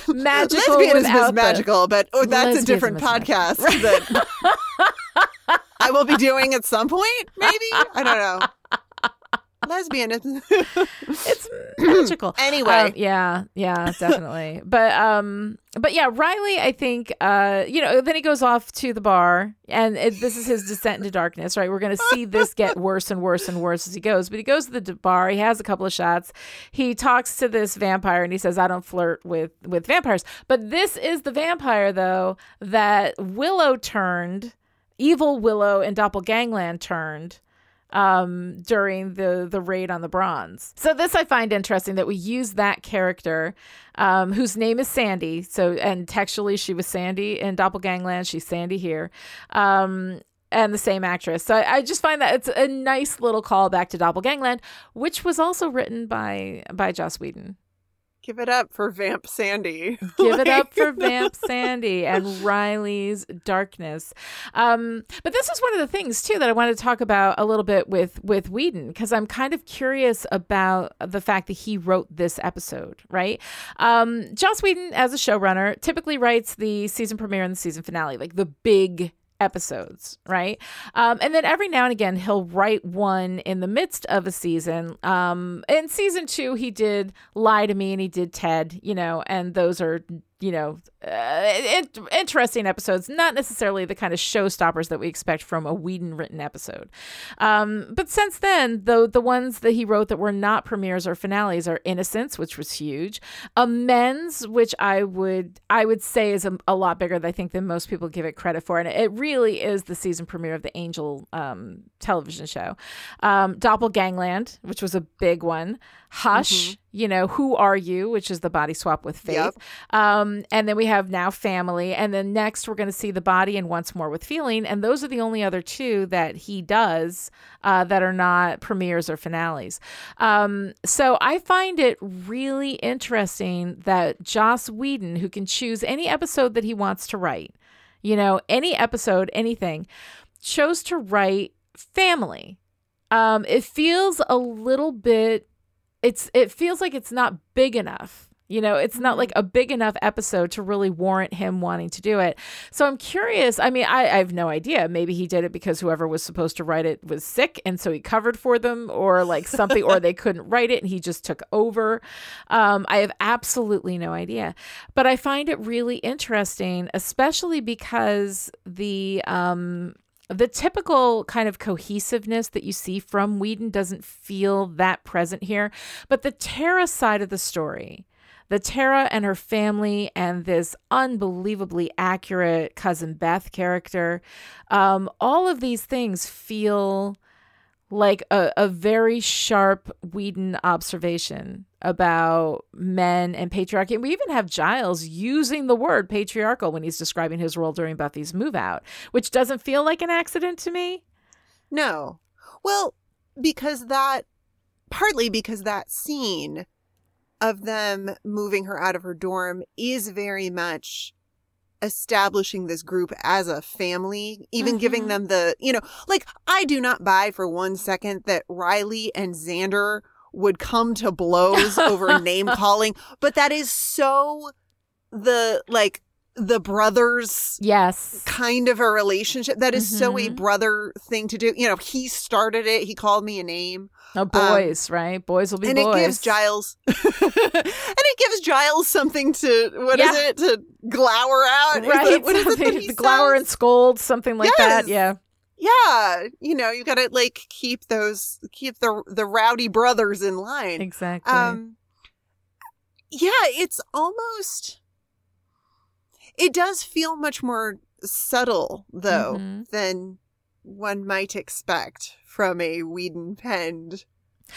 magical lesbianism is the- magical, but oh, that's a different podcast that I will be doing at some point. Maybe I don't know. Lesbianism. It's magical. Anyway. Um, yeah, yeah, definitely. but um, but yeah, Riley, I think, uh, you know, then he goes off to the bar, and it, this is his descent into darkness. Right, we're gonna see this get worse and worse and worse as he goes. But he goes to the bar. He has a couple of shots. He talks to this vampire, and he says, "I don't flirt with with vampires." But this is the vampire, though, that Willow turned. Evil Willow and Doppelgangland turned um during the the raid on the bronze. So this i find interesting that we use that character um whose name is sandy. So and textually she was sandy in doppelgangland she's sandy here um and the same actress. So I, I just find that it's a nice little callback to doppelgangland which was also written by by joss whedon Give it up for Vamp Sandy. Give it up for Vamp Sandy and Riley's darkness. Um, but this is one of the things too that I wanted to talk about a little bit with with Whedon because I'm kind of curious about the fact that he wrote this episode. Right, um, Joss Whedon as a showrunner typically writes the season premiere and the season finale, like the big episodes, right? Um, and then every now and again, he'll write one in the midst of a season. Um, in season two, he did Lie to Me and he did Ted, you know, and those are, you know, uh, in- interesting episodes, not necessarily the kind of showstoppers that we expect from a Whedon written episode. Um, but since then, though, the ones that he wrote that were not premieres or finales are Innocence, which was huge, Amends, which I would I would say is a, a lot bigger, than I think, than most people give it credit for, and it really is the season premiere of the Angel um, television show. Um, Doppelgangland, which was a big one. Hush, you know, Who Are You, which is the body swap with Faith. Yep. Um, and then we have now Family, and then next we're going to see The Body and Once More with Feeling, and those are the only other two that he does uh, that are not premieres or finales. Um, so I find it really interesting that Joss Whedon, who can choose any episode that he wants to write, you know, any episode, anything, chose to write family. Um, it feels a little bit it's it feels like it's not big enough. You know, it's not like a big enough episode to really warrant him wanting to do it. So I'm curious. I mean, I, I have no idea. Maybe he did it because whoever was supposed to write it was sick and so he covered for them or like something, or they couldn't write it and he just took over. Um, I have absolutely no idea. But I find it really interesting, especially because the um the typical kind of cohesiveness that you see from Whedon doesn't feel that present here. But the Tara side of the story, the Tara and her family, and this unbelievably accurate cousin Beth character, um, all of these things feel like a, a very sharp Whedon observation about men and patriarchy. And we even have Giles using the word patriarchal when he's describing his role during Buffy's move out, which doesn't feel like an accident to me. No. Well, because that partly because that scene of them moving her out of her dorm is very much establishing this group as a family, even giving Mhm. them the, you know, like I do not buy for one second that Riley and Xander would come to blows over name calling, but that is so the like the brothers Yes. kind of a relationship that is so a Mhm. brother thing to do. You know, he started it. He called me a name. Oh, boys, right? Boys will be and boys. it gives Giles and it gives Giles something to what is Yeah. it to glower out? Is right? that- is it that something- he the glower and scold, something like that. Yeah. Yeah, you know, you got to like keep those keep the the rowdy brothers in line. Exactly. Um yeah, it's almost it does feel much more subtle though Mhm. than one might expect from a Whedon penned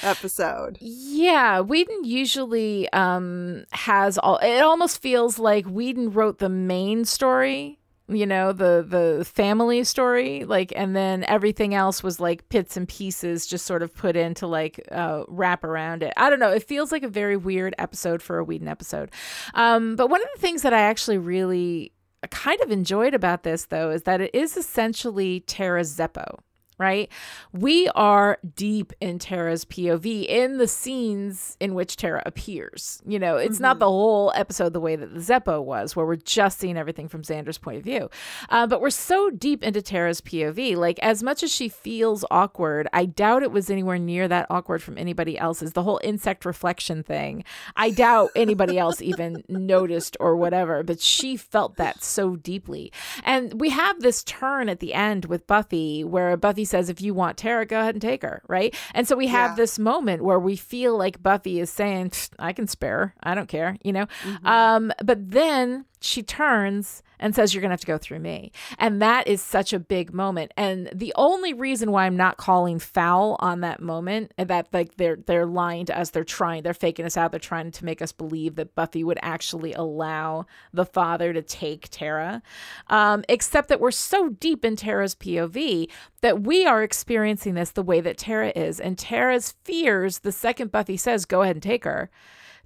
episode. Yeah, Whedon usually um has all it almost feels like Whedon wrote the main story, you know, the the family story, like and then everything else was like bits and pieces just sort of put in to like uh wrap around it. I don't know, it feels like a very weird episode for a Whedon episode. Um but one of the things that I actually really kind of enjoyed about this though is that it is essentially Tara Zeppo right? We are deep in Tara's POV in the scenes in which Tara appears. You know, it's not the whole episode the way that the Zeppo was, where we're just seeing everything from Xander's point of view. Uh, but we're so deep into Tara's POV. Like, as much as she feels awkward, I doubt it was anywhere near that awkward from anybody else's. The whole insect reflection thing, I doubt anybody else even noticed or whatever, but she felt that so deeply. And we have this turn at the end with Buffy where Buffy says, if you want Tara, go ahead and take her, right? And so we have Yeah. this moment where we feel like Buffy is saying, I can spare her. I don't care, you know? Um, but then she turns and says, You're going to have to go through me. And that is such a big moment. And the only reason why I'm not calling foul on that moment, and that like they're they're lying to us, they're trying, they're faking us out, they're trying to make us believe that Buffy would actually allow the father to take Tara. Um, except that we're so deep in Tara's POV that we are experiencing this the way that Tara is. And Tara's fears, the second Buffy says, Go ahead and take her.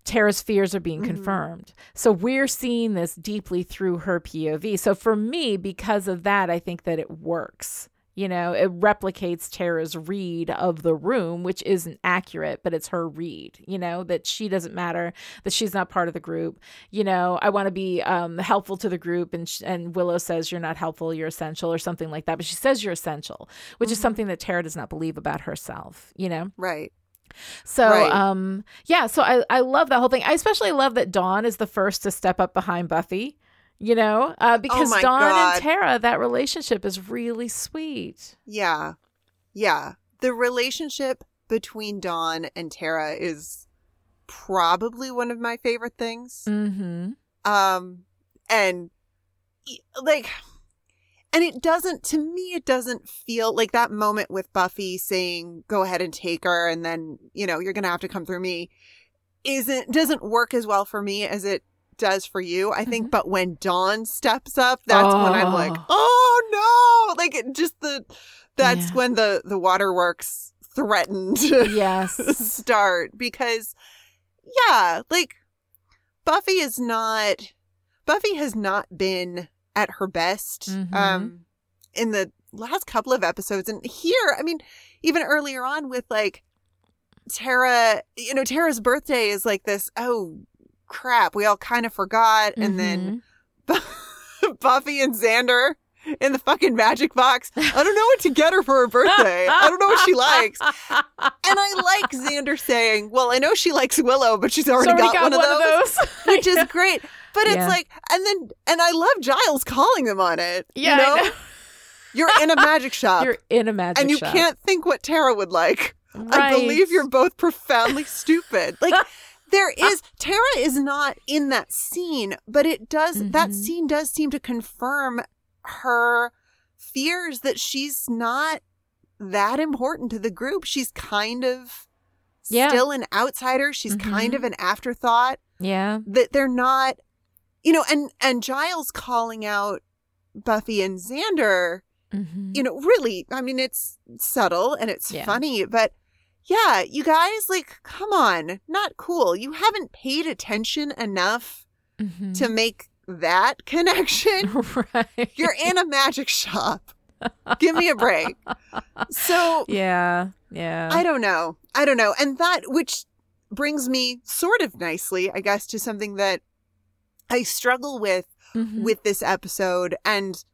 Tara's fears are being confirmed. So we're seeing this deeply through her POV. So for me, because of that, I think that it works. You know, it replicates Tara's read of the room, which isn't accurate, but it's her read, you know, that she doesn't matter, that she's not part of the group. You know, I want to be um, helpful to the group. And, sh- and Willow says, You're not helpful, you're essential, or something like that. But she says you're essential, which is something that Tara does not believe about herself, you know? Right. So Right. um yeah, so I I love that whole thing. I especially love that Dawn is the first to step up behind Buffy, you know? Uh because Oh Dawn God. and Tara that relationship is really sweet. Yeah. Yeah. The relationship between Dawn and Tara is probably one of my favorite things. Mhm. Um and like and it doesn't to me it doesn't feel like that moment with Buffy saying go ahead and take her and then, you know, you're going to have to come through me isn't doesn't work as well for me as it does for you. I think mm-hmm. but when Dawn steps up, that's when I'm like, oh. "Oh no!" Like it just the that's Yeah. when the the waterworks threatened Yes. start because yeah, like Buffy is not Buffy has not been at her best Mhm. um in the last couple of episodes and here, I mean, even earlier on with like Tara, you know, Tara's birthday is like this, oh crap, we all kind of forgot and then Mhm. Buffy and Xander in the fucking magic box. I don't know what to get her for her birthday. I don't know what she likes. And I like Xander saying, "Well, I know she likes Willow, but she's already, She's already got, one, of those, which is great." But it's Yeah. like, and then, and I love Giles calling them on it. Yeah, You know? know. You're in a magic shop, You're in a magic shop. and you shop. can't think what Tara would like. I believe you're both profoundly stupid. Like there is Tara is not in that scene, but it does that Mhm. scene does seem to confirm her fears that she's not that important to the group. She's kind of Yeah. still an outsider. She's kind Mhm. of an afterthought. Yeah. That they're not you know, and and Giles calling out Buffy and Xander Mhm. you know, really, I mean, it's subtle and it's Yeah. funny, but yeah, you guys, like, come on, not cool. You haven't paid attention enough Mhm. to make that connection. right. You're in a magic shop. Give me a break. So Yeah. Yeah. I don't know. I don't know. And that, which brings me sort of nicely, I guess, to something that I struggle with Mhm. with this episode and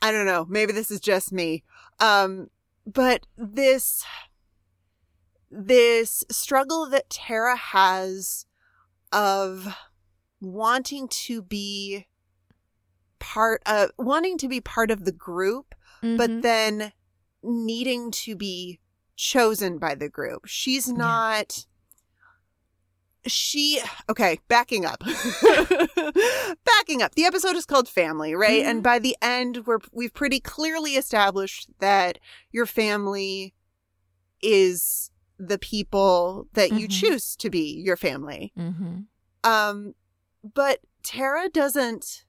I don't know, maybe this is just me. Um but this this struggle that Tara has of wanting to be part of wanting to be part of the group but Mhm. then needing to be chosen by the group. She's not she okay, backing up. backing up. The episode is called Family, right? Mm-hmm. And by the end we're we've pretty clearly established that your family is the people that you Mhm. choose to be your family. mm-hmm. Um, but Tara doesn't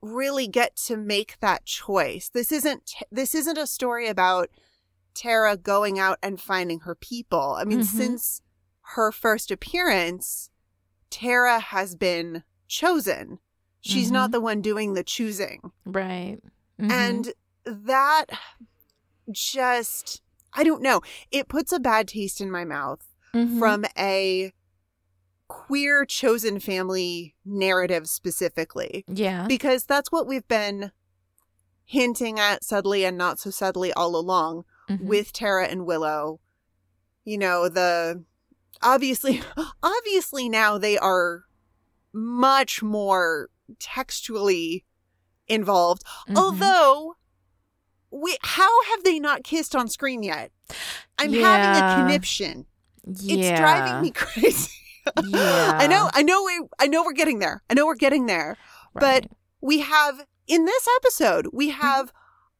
really get to make that choice. This isn't this isn't a story about Tara going out and finding her people. I mean, Mhm. since her first appearance, Tara has been chosen. She's not Mhm. the one doing the choosing. Right. Mhm. And that just I don't know. It puts a bad taste in my mouth Mhm. from a queer chosen family narrative specifically yeah. because that's what we've been hinting at subtly and not so subtly all along Mhm. with Tara and Willow you know the obviously obviously now they are much more textually involved Mhm. although we how have they not kissed on screen yet i'm having a conniption yeah. it's driving me crazy. Yeah. I know, I know we I know we're getting there. I know we're getting there. But we have in this episode, we Mm-hmm. have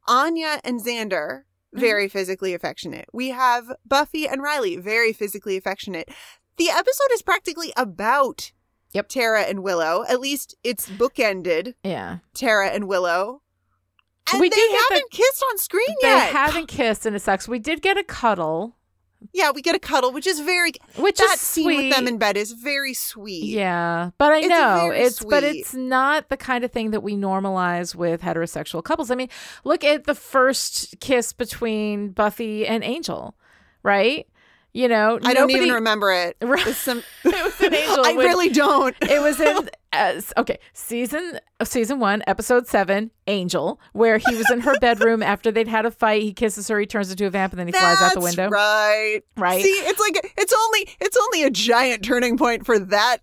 Anya and Xander Mm-hmm. very physically affectionate. We have Buffy and Riley very physically affectionate. The episode is practically about Yep. Tara and Willow. At least it's bookended yeah. Tara and Willow. And We they get the- haven't kissed on screen They yet. They haven't kissed and it sucks. We did get a cuddle, yeah, we get a cuddle, which is very which that is scene sweet. with them in bed is very sweet. Yeah, but I It's know it's but it's not the kind of thing that we normalize with heterosexual couples. I mean, look at the first kiss between Buffy and Angel, right? You know, I don't even remember it. Right. Some- It was an angel I really don't. It was in uh, okay season season one episode seven Angel where he was in her bedroom after they'd had a fight. He kisses her, he turns into a vamp, and then he flies out the window. Right. Right. See, it's like it's only it's only a giant turning point for that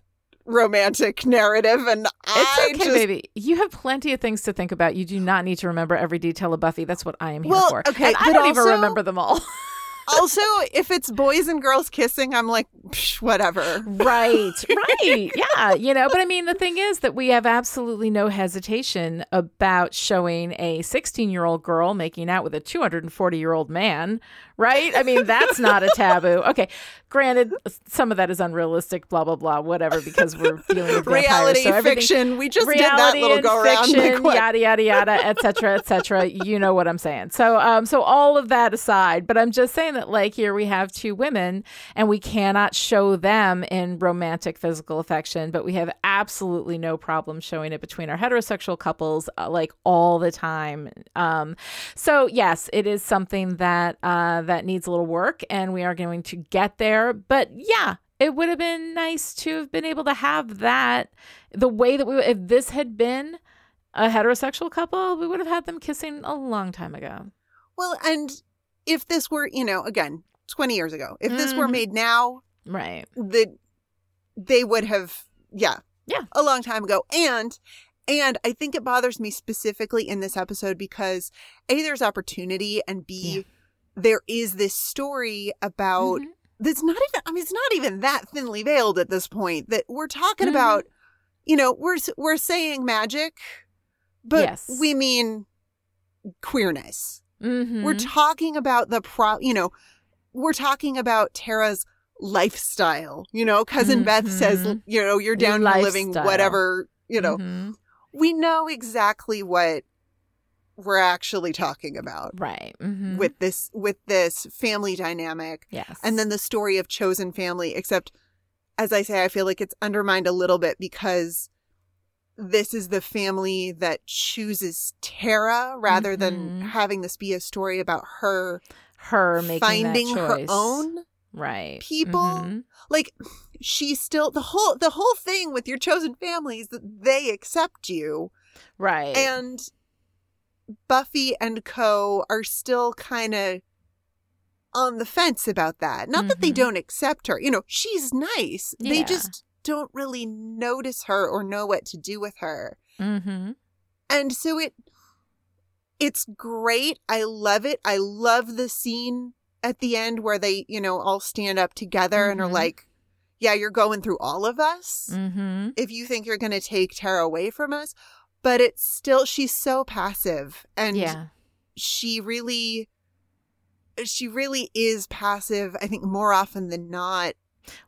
romantic narrative, and It's I okay, just baby. You have plenty of things to think about. You do not need to remember every detail of Buffy. That's what I am here Well, for. okay, and I don't even remember them all. also if it's boys and girls kissing, I'm like psh, whatever. right, right, yeah, you know. But I mean, the thing is that we have absolutely no hesitation about showing a 16-year-old girl making out with a 240-year-old man. Right? I mean, that's not a taboo. Okay, granted, some of that is unrealistic. Blah blah blah. Whatever, because we're dealing with Reality so fiction. We just did that little go around. fiction, yada yada yada, etc. etc. You know what I'm saying. So, um, so all of that aside, but I'm just saying that like here we have two women, and we cannot show them in romantic physical affection, but we have absolutely no problem showing it between our heterosexual couples, uh, like all the time. Um, so yes, it is something that uh, that needs a little work, and we are going to get there. But yeah, it would have been nice to have been able to have that the way that we if this had been a heterosexual couple, we would have had them kissing a long time ago. Well, and if this were, you know, again, 20 years ago, if this were Mhm. made now, Right. the they would have yeah Yeah. a long time ago and and i think it bothers me specifically in this episode because a there's opportunity and b Yeah. there is this story about Mhm. That's not even i mean it's not even that thinly veiled at this point that we're talking Mhm. about you know we're we're saying magic but Yes. we mean queerness Mhm. we're talking about the pro you know we're talking about tara's lifestyle you know cousin beth says Mhm. you know you're down living whatever you know Mhm. we know exactly what we're actually talking about right Mhm. with this with this family dynamic yes, and then the story of chosen family except as i say i feel like it's undermined a little bit because this is the family that chooses tara rather than Mhm. having this be a story about her her making finding that her own right. people. Mhm. Like she's still the whole the whole thing with your chosen family is that they accept you Right. and Buffy and Co are still kind of on the fence about that. Not that they Mhm. don't accept her. You know, she's nice. They just don't really notice her or know what to do with her. mm-hmm. And so it it's great. I love it. I love the scene at the end where they, you know, all stand up together and are Mhm. like, "Yeah, you're going through all of us Mm-hmm. if you think you're going to take Tara away from us." But it's still she's so passive and Yeah. she really she really is passive, I think more often than not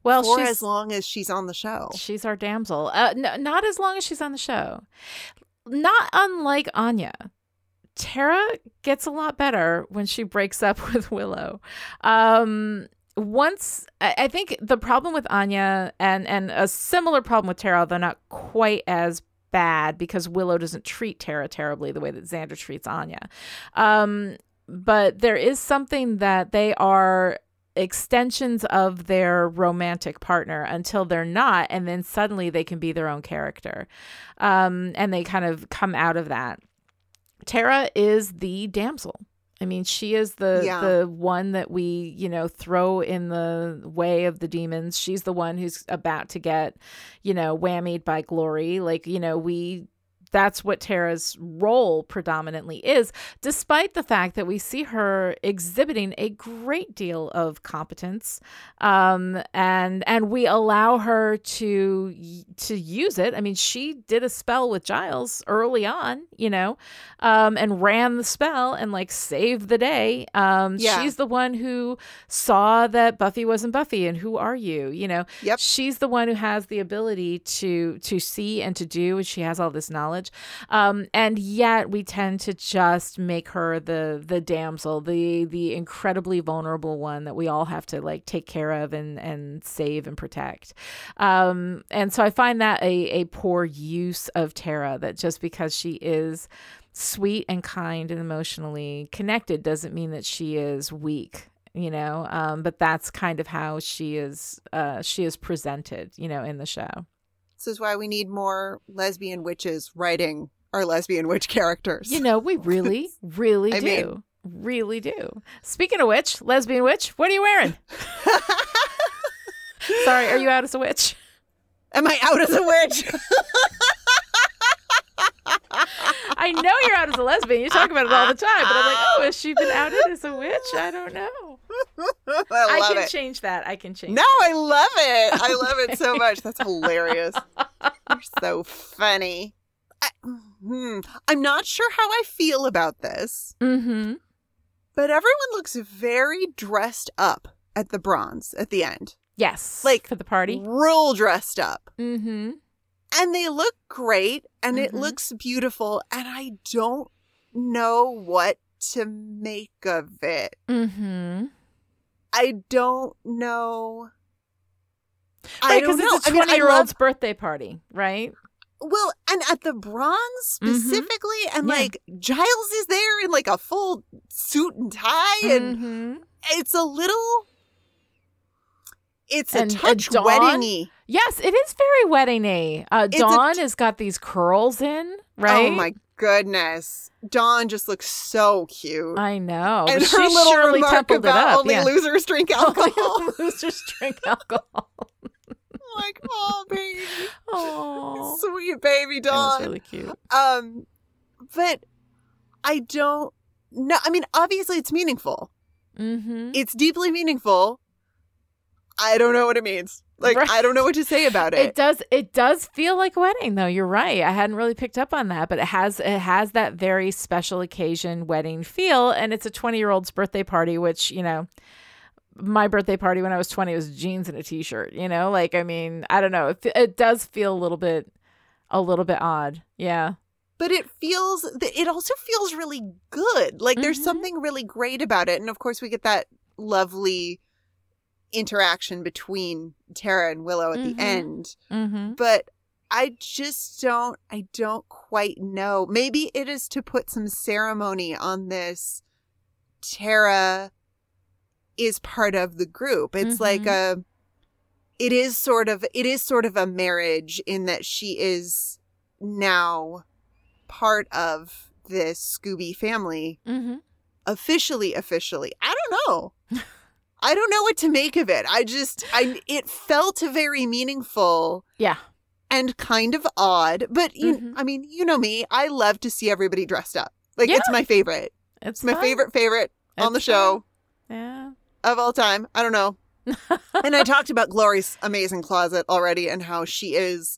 Well, for she's as long as she's on the show. she's our damsel. Uh, n- not as long as she's on the show. Not unlike Anya. Tara gets a lot better when she breaks up with Willow. Um, once I I think the problem with Anya and and a similar problem with Tara, though not quite as bad because Willow doesn't treat Tara terribly the way that Xander treats Anya. Um, but there is something that they are extensions of their romantic partner until they're not and then suddenly they can be their own character. Um, and they kind of come out of that. Tara is the damsel i mean she is the Yeah. the one that we you know throw in the way of the demons she's the one who's about to get you know whammied by glory like you know we that's what Tara's role predominantly is, despite the fact that we see her exhibiting a great deal of competence, um, and and we allow her to to use it. I mean, she did a spell with Giles early on, you know, um, and ran the spell and like saved the day. Um, Yeah. she's the one who saw that Buffy wasn't Buffy, and who are you? You know, Yep. she's the one who has the ability to to see and to do and she has all this knowledge um and yet we tend to just make her the the damsel the the incredibly vulnerable one that we all have to like take care of and and save and protect. Um and so i find that a a poor use of tara that just because she is sweet and kind and emotionally connected doesn't mean that she is weak you know? Um but that's kind of how she is uh she is presented you know in the show This is why we need more lesbian witches writing our lesbian witch characters. you know we really really do mean- really do speaking of which lesbian witch what are you wearing sorry are you out as a witch Am I out as a witch? i know you're out as a lesbian you talk about it all the time but i'm like oh has she been outed as a witch i don't know I i can it. change that i can change No, I love it. I love it so much. That's hilarious. You're so funny. I, hmm, I'm not sure how I feel about this, mm-hmm but everyone looks very dressed up at the bronze at the end. yes Like, for the party Real dressed up. mm-hmm And they look great and it Mhm. looks beautiful. And I don't know what to make of it. mm-hmm I don't know. Right because it's a 20 I year love old's birthday party right Well, and at the bronze Mhm. specifically, and Yeah. like Giles is there in like a full suit and tie, and Mhm. it's a little, it's a And, uh, touch weddingy. Yes, it is very wedding-y. Uh, Dawn t- has got these curls in, right? Oh my goodness, Dawn just looks so cute, I know. and her little surely remark about only yeah. losers drink alcohol. Only losers drink alcohol. like, oh baby, Oh, sweet baby Dawn. really cute. Um, but I don't know. I mean, obviously, it's meaningful. Mm-hmm. it's deeply meaningful. I don't know what it means. Like Right. I don't know what to say about It it. does. It does feel like a wedding, though. You're right. I hadn't really picked up on that, but it has. It has that very special occasion wedding feel, and it's a 20 year old's birthday party, which you know, my birthday party when I was 20 was jeans and a t-shirt. You know, like I mean, I don't know. It, it does feel a little bit, a little bit odd. Yeah. but it feels it also feels really good. Like there's Mhm. something really great about it. And of course we get that lovely interaction between Tara and Willow at Mhm. the end. Mm-hmm. But I just don't I don't quite know. Maybe it is to put some ceremony on this Tara is part of the group. It's like a it is sort of it is sort of a marriage in that she is now part of this Scooby family Mm-hmm. officially officially. I don't know. I don't know what to make of it. I just I it felt very meaningful Yeah. and kind of odd, but you Mhm. I mean, you know me, I love to see everybody dressed up. Like it's my favorite. It's It's my fun. favorite favorite on the show fun. Yeah. of all time. I don't know. and I talked about Glory's amazing closet already and how she is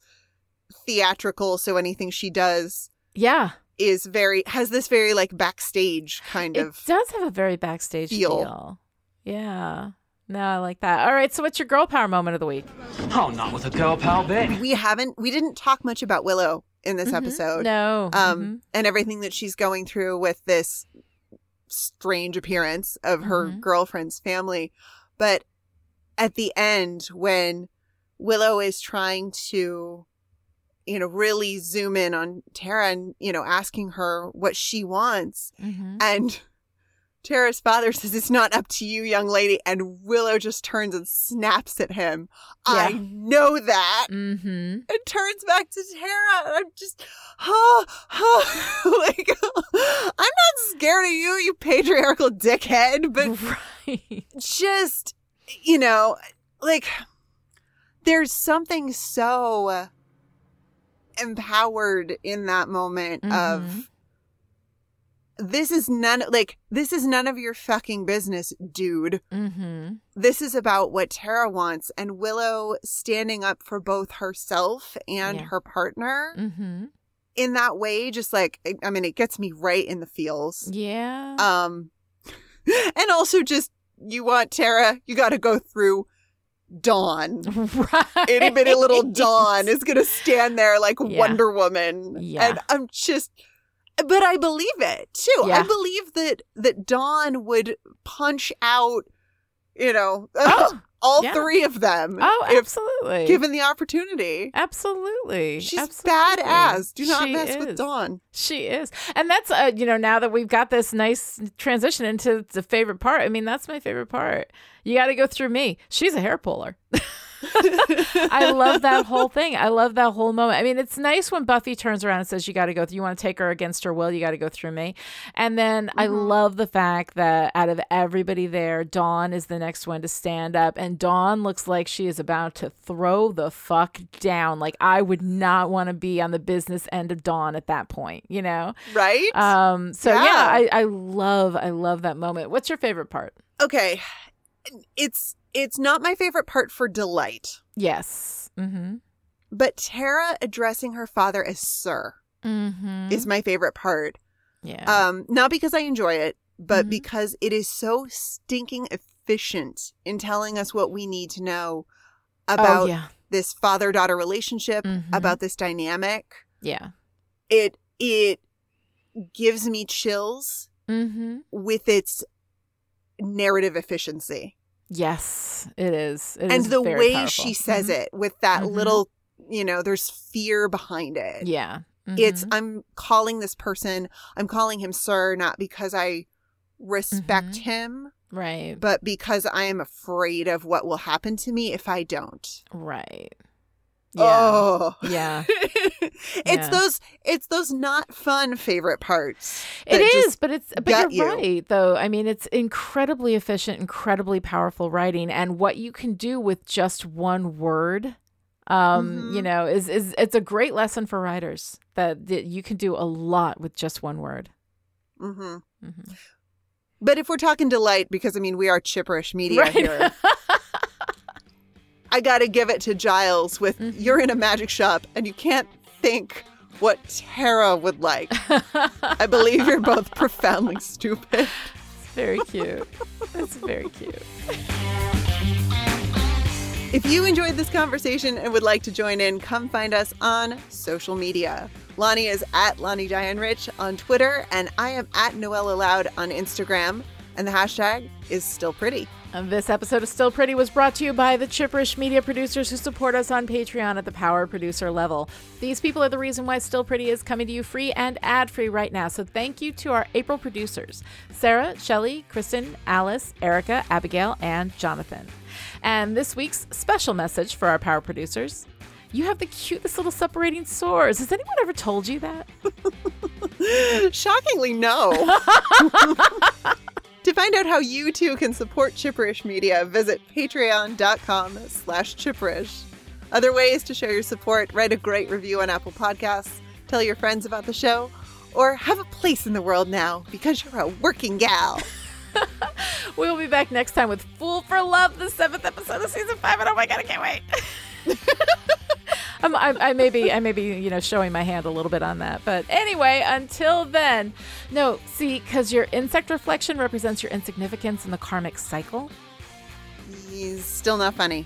theatrical, so anything she does Yeah. is very has this very like backstage kind It of It does have a very backstage feel. feel. Yeah. No, I like that. All right. So, what's your girl power moment of the week? Oh, not with a girl pal bit. we haven't we didn't talk much about Willow in this Mhm. episode. No. Um Mhm. and everything that she's going through with this strange appearance of her Mhm. girlfriend's family. But at the end when Willow is trying to you know really zoom in on Tara and you know asking her what she wants Mhm. and Tara's father says it's not up to you young lady and Willow just turns and snaps at him. I know that Mhm. and turns back to Tara. And I'm just, oh, oh, like, I'm not scared of you, you patriarchal dickhead, but right. just, you know, like, there's something so empowered in that moment Mhm. of this is none like this is none of your fucking business dude Mm-hmm. this is about what Tara wants and Willow standing up for both herself and Yeah. her partner Mm-hmm. in that way just like I- mean it gets me right in the feels. Yeah. Um and also just you want Tara, you got to go through Dawn. right. Itty bitty little Dawn is going to stand there like Yeah. Wonder Woman. Yeah. And I'm just but I believe it too. Yeah. I believe that that Dawn would punch out you know Oh, all yeah. three of them oh, if absolutely. given the opportunity. absolutely. She's absolutely. badass. Do not She mess with. Dawn. She is. And that's uh you know, now that we've got this nice transition into the favorite part. I mean, that's my favorite part. You got to go through me. She's a hair puller. I love that whole thing. I love that whole moment. I mean, it's nice when Buffy turns around and says, "You got to go. You want to take her against her will. You got to go through me." And then I love the fact that out of everybody there, Dawn is the next one to stand up, and Dawn looks like she is about to throw the fuck down. Like I would not want to be on the business end of Dawn at that point. You know. Right? Um. So yeah, Yeah. I, I love I love that moment. What's your favorite part? okay. It's it's not my favorite part for delight, Yes. Mm-hmm. but Tara addressing her father as sir Mm-hmm. is my favorite part. yeah. Um not because I enjoy it, but Mhm. because it is so stinking efficient in telling us what we need to know about oh yeah. this father-daughter relationship, Mhm. about this dynamic. Yeah. It it gives me chills Mm-hmm. with its narrative efficiency. Yes, it is. It and is the way powerful. she says Mhm. it with that Mhm. little you know there's fear behind it Yeah. it's Mhm. i'm calling this person i'm calling him sir not because i respect Mhm. him right. but because i am afraid of what will happen to me if i don't Right. Yeah. oh Yeah. it's Yeah. those it's those not fun favorite parts It is, but it's but you're you. right though. I mean, it's incredibly efficient, incredibly powerful writing, and what you can do with just one word, um, you Mhm. know, is is it's a great lesson for writers that, that you can do a lot with just one word. hmm Mhm. but if we're talking delight because i mean we are chipperish media Right. here I gotta give it to Giles with Mhm. you're in a magic shop and you can't think what Tara would like. I believe you're both profoundly stupid. It's very cute. It's very cute. If you enjoyed this conversation and would like to join in, come find us on social media. Lani is at Lani Diane Rich on Twitter, and I am at Noelle Aloud on Instagram. And the hashtag is still pretty. And this episode of Still Pretty was brought to you by the Chipperish media producers who support us on Patreon at the power producer level. These people are the reason why Still Pretty is coming to you free and ad free right now. So thank you to our April producers Sarah, Shelley, Kristen, Alice, Erica, Abigail, and Jonathan. And this week's special message for our power producers you have the cutest little separating sores. Has anyone ever told you that? Shockingly, no. to find out how you too can support Chipperish Media, visit patreon.com slash chipperish. Other ways to show your support, write a great review on Apple Podcasts, tell your friends about the show, or have a place in the world now because you're a working gal. we'll be back next time with Fool for Love, the seventh episode of season five, and oh my god, I can't wait. I, I may be, I may be, you know, showing my hand a little bit on that. But anyway, until then, no, see, because your insect reflection represents your insignificance in the karmic cycle. He's still not funny.